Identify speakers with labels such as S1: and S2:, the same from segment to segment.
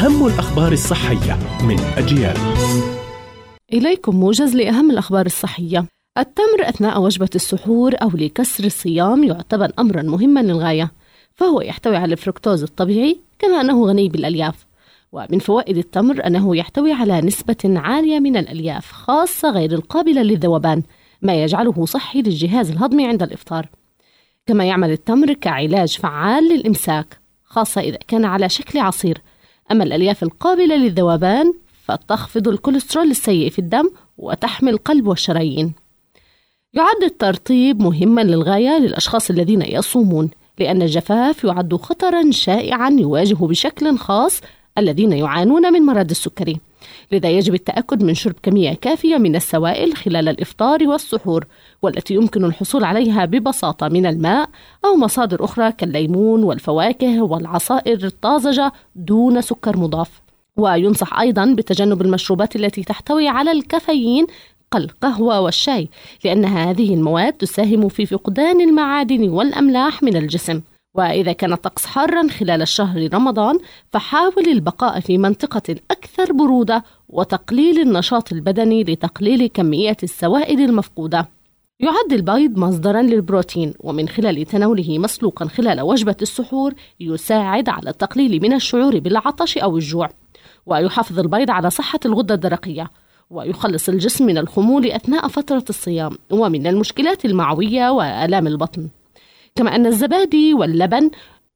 S1: أهم الأخبار الصحية من أجيال.
S2: إليكم موجز لأهم الأخبار الصحية. التمر أثناء وجبة السحور أو لكسر الصيام يعتبر أمرا مهما للغاية فهو يحتوي على الفركتوز الطبيعي كما أنه غني بالألياف ومن فوائد التمر أنه يحتوي على نسبة عالية من الألياف خاصة غير القابلة للذوبان ما يجعله صحي للجهاز الهضمي عند الإفطار. كما يعمل التمر كعلاج فعال للإمساك خاصة إذا كان على شكل عصير أما الألياف القابلة للذوبان فتخفض الكوليسترول السيء في الدم وتحمي القلب والشرايين. يعد الترطيب مهما للغاية للأشخاص الذين يصومون لأن الجفاف يعد خطرا شائعا يواجه بشكل خاص الذين يعانون من مرض السكري. لذا يجب التأكد من شرب كمية كافية من السوائل خلال الإفطار والسحور والتي يمكن الحصول عليها ببساطة من الماء أو مصادر أخرى كالليمون والفواكه والعصائر الطازجة دون سكر مضاف. وينصح أيضا بتجنب المشروبات التي تحتوي على الكافيين كالقهوة والشاي لأن هذه المواد تساهم في فقدان المعادن والأملاح من الجسم. وإذا كان الطقس حارا خلال الشهر رمضان فحاول البقاء في منطقة أكثر برودة وتقليل النشاط البدني لتقليل كمية السوائل المفقودة. يعد البيض مصدرا للبروتين ومن خلال تناوله مسلوقا خلال وجبة السحور يساعد على التقليل من الشعور بالعطش أو الجوع. ويحافظ البيض على صحة الغدة الدرقية ويخلص الجسم من الخمول أثناء فترة الصيام ومن المشكلات المعوية وآلام البطن. كما أن الزبادي واللبن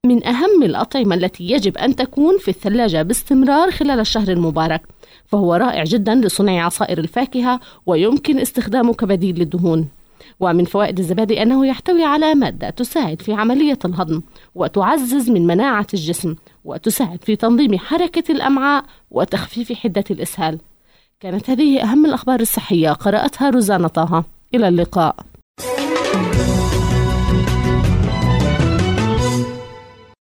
S2: من أهم الأطعمة التي يجب أن تكون في الثلاجة باستمرار خلال الشهر المبارك فهو رائع جدا لصنع عصائر الفاكهة ويمكن استخدامه كبديل للدهون. ومن فوائد الزبادي أنه يحتوي على مادة تساعد في عملية الهضم وتعزز من مناعة الجسم وتساعد في تنظيم حركة الأمعاء وتخفيف حدة الإسهال. كانت هذه أهم الأخبار الصحية قرأتها روزانا طه. إلى اللقاء.